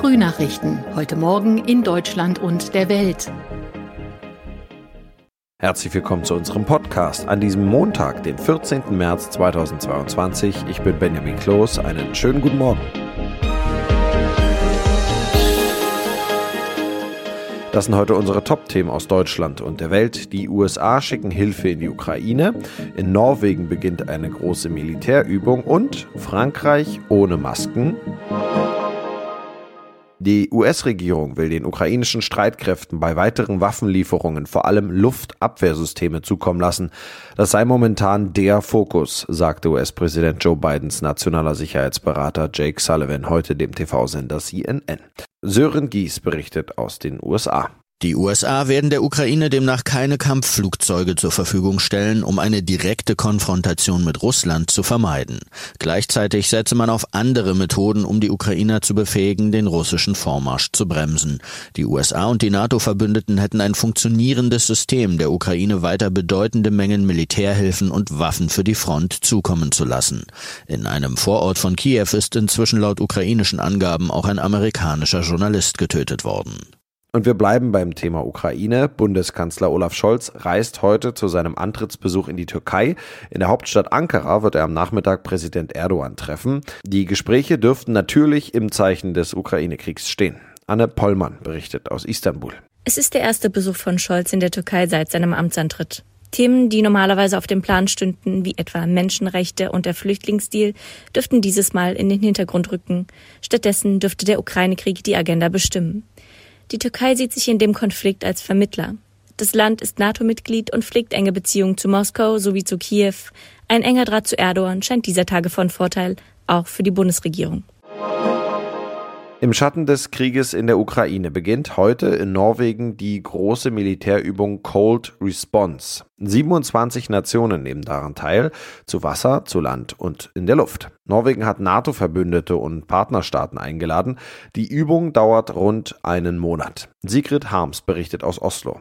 Frühnachrichten. Heute Morgen in Deutschland und der Welt. Herzlich willkommen zu unserem Podcast an diesem Montag, den 14. März 2022. Ich bin Benjamin Kloß. Einen schönen guten Morgen. Das sind heute unsere Top-Themen aus Deutschland und der Welt. Die USA schicken Hilfe in die Ukraine. In Norwegen beginnt eine große Militärübung und Frankreich ohne Masken. Die US-Regierung will den ukrainischen Streitkräften bei weiteren Waffenlieferungen vor allem Luftabwehrsysteme zukommen lassen. Das sei momentan der Fokus, sagte US-Präsident Joe Bidens nationaler Sicherheitsberater Jake Sullivan heute dem TV-Sender CNN. Sören Gies berichtet aus den USA. Die USA werden der Ukraine demnach keine Kampfflugzeuge zur Verfügung stellen, um eine direkte Konfrontation mit Russland zu vermeiden. Gleichzeitig setze man auf andere Methoden, um die Ukrainer zu befähigen, den russischen Vormarsch zu bremsen. Die USA und die NATO-Verbündeten hätten ein funktionierendes System, der Ukraine weiter bedeutende Mengen Militärhilfen und Waffen für die Front zukommen zu lassen. In einem Vorort von Kiew ist inzwischen laut ukrainischen Angaben auch ein amerikanischer Journalist getötet worden. Und wir bleiben beim Thema Ukraine. Bundeskanzler Olaf Scholz reist heute zu seinem Antrittsbesuch in die Türkei. In der Hauptstadt Ankara wird er am Nachmittag Präsident Erdogan treffen. Die Gespräche dürften natürlich im Zeichen des Ukraine-Kriegs stehen. Anne Pollmann berichtet aus Istanbul. Es ist der erste Besuch von Scholz in der Türkei seit seinem Amtsantritt. Themen, die normalerweise auf dem Plan stünden, wie etwa Menschenrechte und der Flüchtlingsdeal, dürften dieses Mal in den Hintergrund rücken. Stattdessen dürfte der Ukraine-Krieg die Agenda bestimmen. Die Türkei sieht sich in dem Konflikt als Vermittler. Das Land ist NATO-Mitglied und pflegt enge Beziehungen zu Moskau sowie zu Kiew. Ein enger Draht zu Erdogan scheint dieser Tage von Vorteil, auch für die Bundesregierung. Im Schatten des Krieges in der Ukraine beginnt heute in Norwegen die große Militärübung Cold Response. 27 Nationen nehmen daran teil, zu Wasser, zu Land und in der Luft. Norwegen hat NATO-Verbündete und Partnerstaaten eingeladen. Die Übung dauert rund einen Monat. Sigrid Harms berichtet aus Oslo.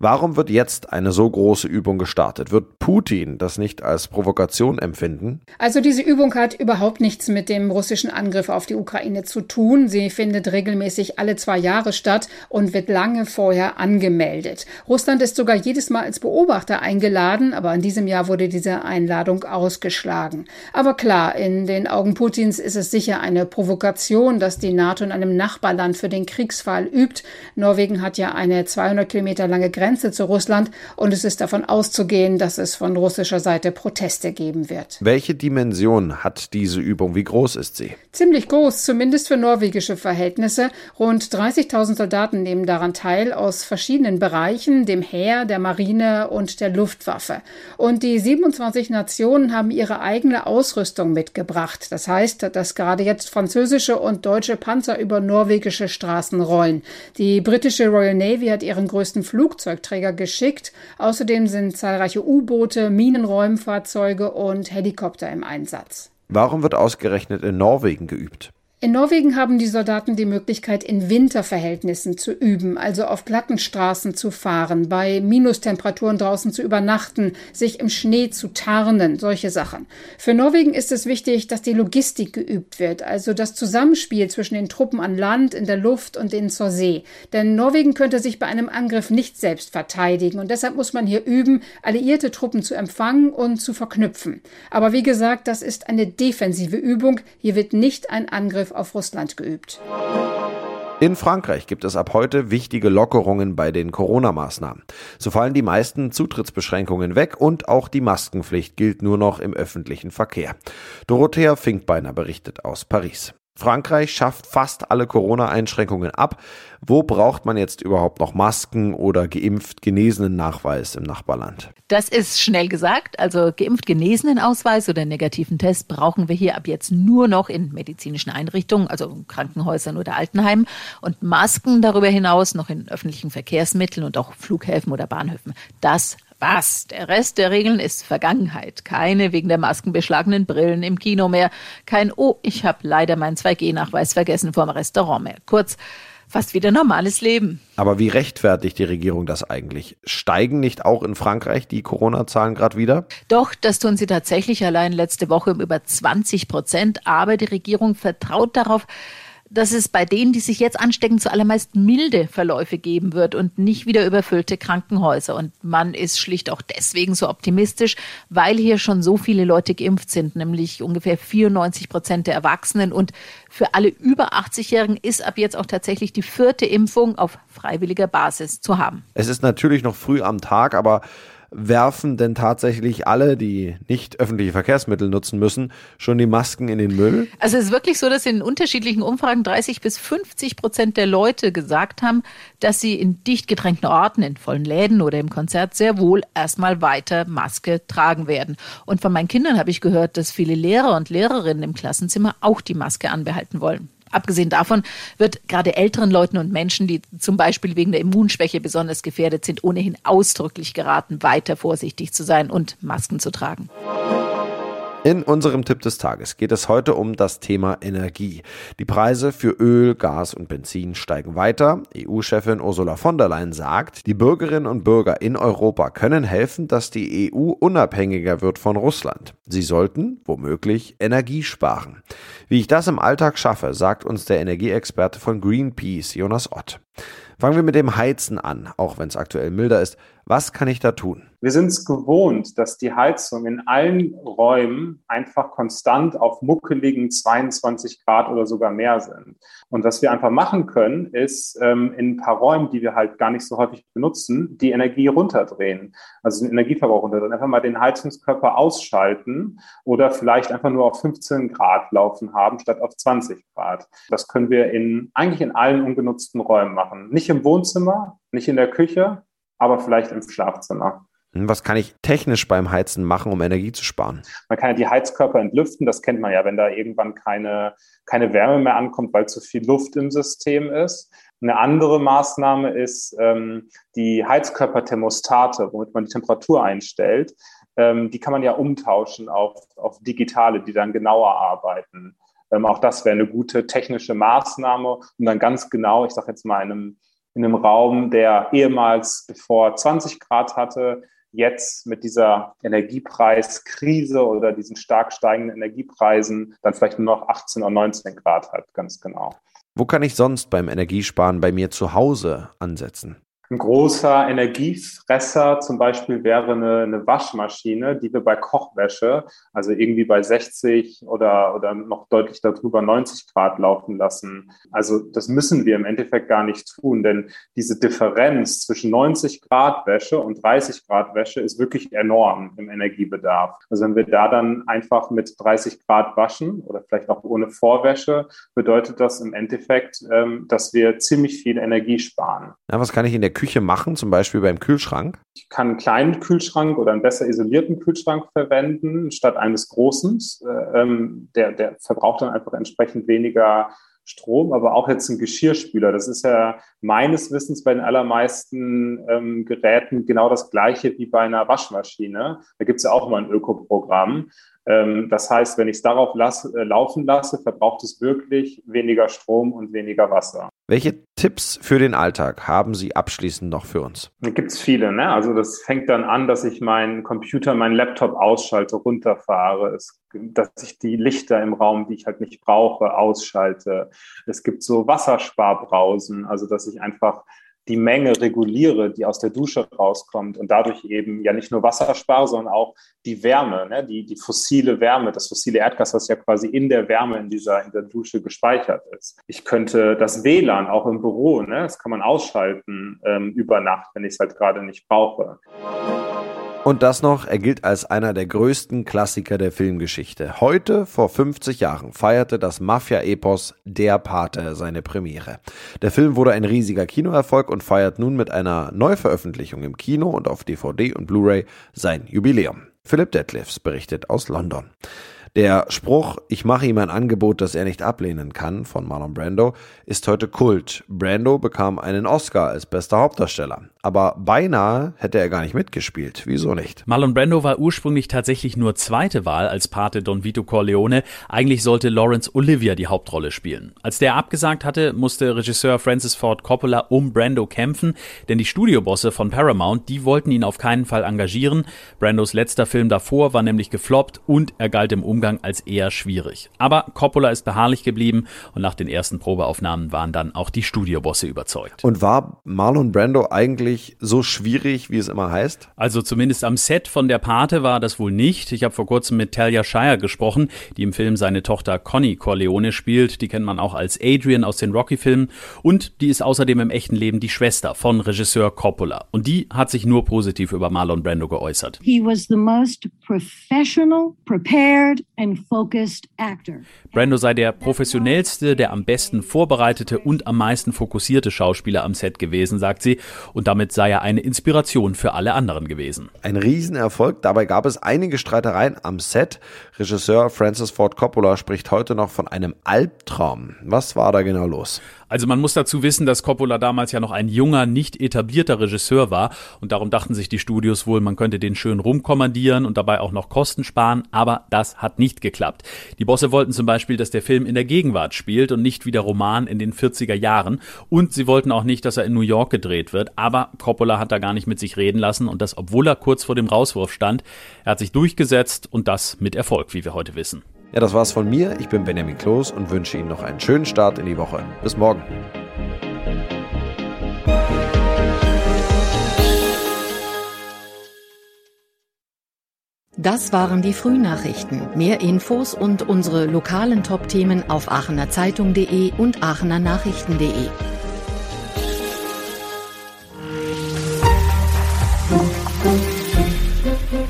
Warum wird jetzt eine so große Übung gestartet? Wird Putin das nicht als Provokation empfinden? Also diese Übung hat überhaupt nichts mit dem russischen Angriff auf die Ukraine zu tun. Sie findet regelmäßig alle zwei Jahre statt und wird lange vorher angemeldet. Russland ist sogar jedes Mal als Beobachter eingeladen, aber in diesem Jahr wurde diese Einladung ausgeschlagen. Aber klar, in den Augen Putins ist es sicher eine Provokation, dass die NATO in einem Nachbarland für den Kriegsfall übt. Norwegen hat ja eine 200 Kilometer lange Grenze zu Russland und es ist davon auszugehen, dass es von russischer Seite Proteste geben wird. Welche Dimension hat diese Übung? Wie groß ist sie? Ziemlich groß, zumindest für norwegische Verhältnisse. Rund 30.000 Soldaten nehmen daran teil aus verschiedenen Bereichen, dem Heer, der Marine und der Luftwaffe. Und die 27 Nationen haben ihre eigene Ausrüstung mitgebracht gebracht. Das heißt, dass gerade jetzt französische und deutsche Panzer über norwegische Straßen rollen. Die britische Royal Navy hat ihren größten Flugzeugträger geschickt. Außerdem sind zahlreiche U-Boote, Minenräumfahrzeuge und Helikopter im Einsatz. Warum wird ausgerechnet in Norwegen geübt? In Norwegen haben die Soldaten die Möglichkeit, in Winterverhältnissen zu üben, also auf glatten Straßen zu fahren, bei Minustemperaturen draußen zu übernachten, sich im Schnee zu tarnen, solche Sachen. Für Norwegen ist es wichtig, dass die Logistik geübt wird, also das Zusammenspiel zwischen den Truppen an Land, in der Luft und in zur See. Denn Norwegen könnte sich bei einem Angriff nicht selbst verteidigen und deshalb muss man hier üben, alliierte Truppen zu empfangen und zu verknüpfen. Aber wie gesagt, das ist eine defensive Übung. Hier wird nicht ein Angriff auf Russland geübt. In Frankreich gibt es ab heute wichtige Lockerungen bei den Corona-Maßnahmen. So fallen die meisten Zutrittsbeschränkungen weg und auch die Maskenpflicht gilt nur noch im öffentlichen Verkehr. Dorothea Finkbeiner berichtet aus Paris. Frankreich schafft fast alle Corona-Einschränkungen ab. Wo braucht man jetzt überhaupt noch Masken oder geimpft genesenen Nachweis im Nachbarland? Das ist schnell gesagt. Also geimpft genesenen Ausweis oder negativen Test brauchen wir hier ab jetzt nur noch in medizinischen Einrichtungen, also Krankenhäusern oder Altenheimen und Masken darüber hinaus noch in öffentlichen Verkehrsmitteln und auch Flughäfen oder Bahnhöfen. Das was? Der Rest der Regeln ist Vergangenheit. Keine wegen der Masken beschlagenen Brillen im Kino mehr. Kein Oh, ich habe leider meinen 2G-Nachweis vergessen vorm Restaurant mehr. Kurz, fast wieder normales Leben. Aber wie rechtfertigt die Regierung das eigentlich? Steigen nicht auch in Frankreich die Corona-Zahlen gerade wieder? Doch, das tun sie tatsächlich allein letzte Woche um über 20 Prozent. Aber die Regierung vertraut darauf, dass es bei denen, die sich jetzt anstecken, zuallermeist milde Verläufe geben wird und nicht wieder überfüllte Krankenhäuser. Und man ist schlicht auch deswegen so optimistisch, weil hier schon so viele Leute geimpft sind, nämlich ungefähr 94 Prozent der Erwachsenen. Und für alle über 80-Jährigen ist ab jetzt auch tatsächlich die vierte Impfung auf freiwilliger Basis zu haben. Es ist natürlich noch früh am Tag, aber werfen denn tatsächlich alle, die nicht öffentliche Verkehrsmittel nutzen müssen, schon die Masken in den Müll? Also es ist wirklich so, dass in unterschiedlichen Umfragen 30 bis 50 Prozent der Leute gesagt haben, dass sie in dicht gedrängten Orten, in vollen Läden oder im Konzert sehr wohl erstmal weiter Maske tragen werden. Und von meinen Kindern habe ich gehört, dass viele Lehrer und Lehrerinnen im Klassenzimmer auch die Maske anbehalten wollen. Abgesehen davon wird gerade älteren Leuten und Menschen, die zum Beispiel wegen der Immunschwäche besonders gefährdet sind, ohnehin ausdrücklich geraten, weiter vorsichtig zu sein und Masken zu tragen. In unserem Tipp des Tages geht es heute um das Thema Energie. Die Preise für Öl, Gas und Benzin steigen weiter. EU-Chefin Ursula von der Leyen sagt, die Bürgerinnen und Bürger in Europa können helfen, dass die EU unabhängiger wird von Russland. Sie sollten, womöglich, Energie sparen. Wie ich das im Alltag schaffe, sagt uns der Energieexperte von Greenpeace, Jonas Ott. Fangen wir mit dem Heizen an, auch wenn es aktuell milder ist. Was kann ich da tun? Wir sind es gewohnt, dass die Heizung in allen Räumen einfach konstant auf muckeligen 22 Grad oder sogar mehr sind. Und was wir einfach machen können, ist ähm, in ein paar Räumen, die wir halt gar nicht so häufig benutzen, die Energie runterdrehen. Also den Energieverbrauch runterdrehen. Einfach mal den Heizungskörper ausschalten oder vielleicht einfach nur auf 15 Grad laufen haben, statt auf 20 Grad. Das können wir in, eigentlich in allen ungenutzten Räumen machen. Nicht im Wohnzimmer, nicht in der Küche, aber vielleicht im Schlafzimmer. Hm, was kann ich technisch beim Heizen machen, um Energie zu sparen? Man kann ja die Heizkörper entlüften, das kennt man ja, wenn da irgendwann keine, keine Wärme mehr ankommt, weil zu viel Luft im System ist. Eine andere Maßnahme ist ähm, die Heizkörperthermostate, womit man die Temperatur einstellt. Ähm, die kann man ja umtauschen auf, auf digitale, die dann genauer arbeiten. Ähm, auch das wäre eine gute technische Maßnahme, um dann ganz genau, ich sage jetzt mal in einem in einem Raum, der ehemals bevor 20 Grad hatte, jetzt mit dieser Energiepreiskrise oder diesen stark steigenden Energiepreisen dann vielleicht nur noch 18 oder 19 Grad hat, ganz genau. Wo kann ich sonst beim Energiesparen bei mir zu Hause ansetzen? Ein großer Energiefresser zum Beispiel wäre eine, eine, Waschmaschine, die wir bei Kochwäsche, also irgendwie bei 60 oder, oder noch deutlich darüber 90 Grad laufen lassen. Also das müssen wir im Endeffekt gar nicht tun, denn diese Differenz zwischen 90 Grad Wäsche und 30 Grad Wäsche ist wirklich enorm im Energiebedarf. Also wenn wir da dann einfach mit 30 Grad waschen oder vielleicht auch ohne Vorwäsche, bedeutet das im Endeffekt, ähm, dass wir ziemlich viel Energie sparen. Ja, was kann ich in der Küche machen, zum Beispiel beim Kühlschrank? Ich kann einen kleinen Kühlschrank oder einen besser isolierten Kühlschrank verwenden, statt eines großen. Äh, ähm, der, der verbraucht dann einfach entsprechend weniger Strom, aber auch jetzt ein Geschirrspüler. Das ist ja meines Wissens bei den allermeisten ähm, Geräten genau das gleiche wie bei einer Waschmaschine. Da gibt es ja auch immer ein Ökoprogramm. Ähm, das heißt, wenn ich es darauf lasse, äh, laufen lasse, verbraucht es wirklich weniger Strom und weniger Wasser. Welche Tipps für den Alltag haben Sie abschließend noch für uns? Da gibt es viele. Ne? Also das fängt dann an, dass ich meinen Computer, meinen Laptop ausschalte, runterfahre. Es, dass ich die Lichter im Raum, die ich halt nicht brauche, ausschalte. Es gibt so Wassersparbrausen, also dass ich einfach die Menge reguliere, die aus der Dusche rauskommt und dadurch eben ja nicht nur Wasser spare, sondern auch die Wärme, ne? die, die fossile Wärme, das fossile Erdgas, was ja quasi in der Wärme in dieser, in der Dusche gespeichert ist. Ich könnte das WLAN auch im Büro, ne? das kann man ausschalten ähm, über Nacht, wenn ich es halt gerade nicht brauche. Und das noch, er gilt als einer der größten Klassiker der Filmgeschichte. Heute, vor 50 Jahren, feierte das Mafia-Epos Der Pate seine Premiere. Der Film wurde ein riesiger Kinoerfolg und feiert nun mit einer Neuveröffentlichung im Kino und auf DVD und Blu-ray sein Jubiläum. Philip Detlefs berichtet aus London. Der Spruch, ich mache ihm ein Angebot, das er nicht ablehnen kann, von Marlon Brando, ist heute Kult. Brando bekam einen Oscar als bester Hauptdarsteller. Aber beinahe hätte er gar nicht mitgespielt. Wieso nicht? Marlon Brando war ursprünglich tatsächlich nur zweite Wahl als Pate Don Vito Corleone. Eigentlich sollte Lawrence Olivia die Hauptrolle spielen. Als der abgesagt hatte, musste Regisseur Francis Ford Coppola um Brando kämpfen, denn die Studiobosse von Paramount, die wollten ihn auf keinen Fall engagieren. Brandos letzter Film davor war nämlich gefloppt und er galt im Umgang als eher schwierig. Aber Coppola ist beharrlich geblieben und nach den ersten Probeaufnahmen waren dann auch die Studiobosse überzeugt. Und war Marlon Brando eigentlich wirklich so schwierig, wie es immer heißt? Also zumindest am Set von der Pate war das wohl nicht. Ich habe vor kurzem mit Talia Shire gesprochen, die im Film seine Tochter Connie Corleone spielt. Die kennt man auch als Adrian aus den Rocky-Filmen. Und die ist außerdem im echten Leben die Schwester von Regisseur Coppola. Und die hat sich nur positiv über Marlon Brando geäußert. He was the most professional, prepared and focused actor. Brando sei der professionellste, der am besten vorbereitete und am meisten fokussierte Schauspieler am Set gewesen, sagt sie. Und damit damit sei er eine Inspiration für alle anderen gewesen. Ein Riesenerfolg. Dabei gab es einige Streitereien am Set. Regisseur Francis Ford Coppola spricht heute noch von einem Albtraum. Was war da genau los? Also man muss dazu wissen, dass Coppola damals ja noch ein junger, nicht etablierter Regisseur war und darum dachten sich die Studios wohl, man könnte den schön rumkommandieren und dabei auch noch Kosten sparen, aber das hat nicht geklappt. Die Bosse wollten zum Beispiel, dass der Film in der Gegenwart spielt und nicht wie der Roman in den 40er Jahren und sie wollten auch nicht, dass er in New York gedreht wird, aber Coppola hat da gar nicht mit sich reden lassen und das, obwohl er kurz vor dem Rauswurf stand. Er hat sich durchgesetzt und das mit Erfolg, wie wir heute wissen. Ja, das war's von mir. Ich bin Benjamin Kloß und wünsche Ihnen noch einen schönen Start in die Woche. Bis morgen. Das waren die Frühnachrichten. Mehr Infos und unsere lokalen Top-Themen auf aachenerzeitung.de und aachenernachrichten.de.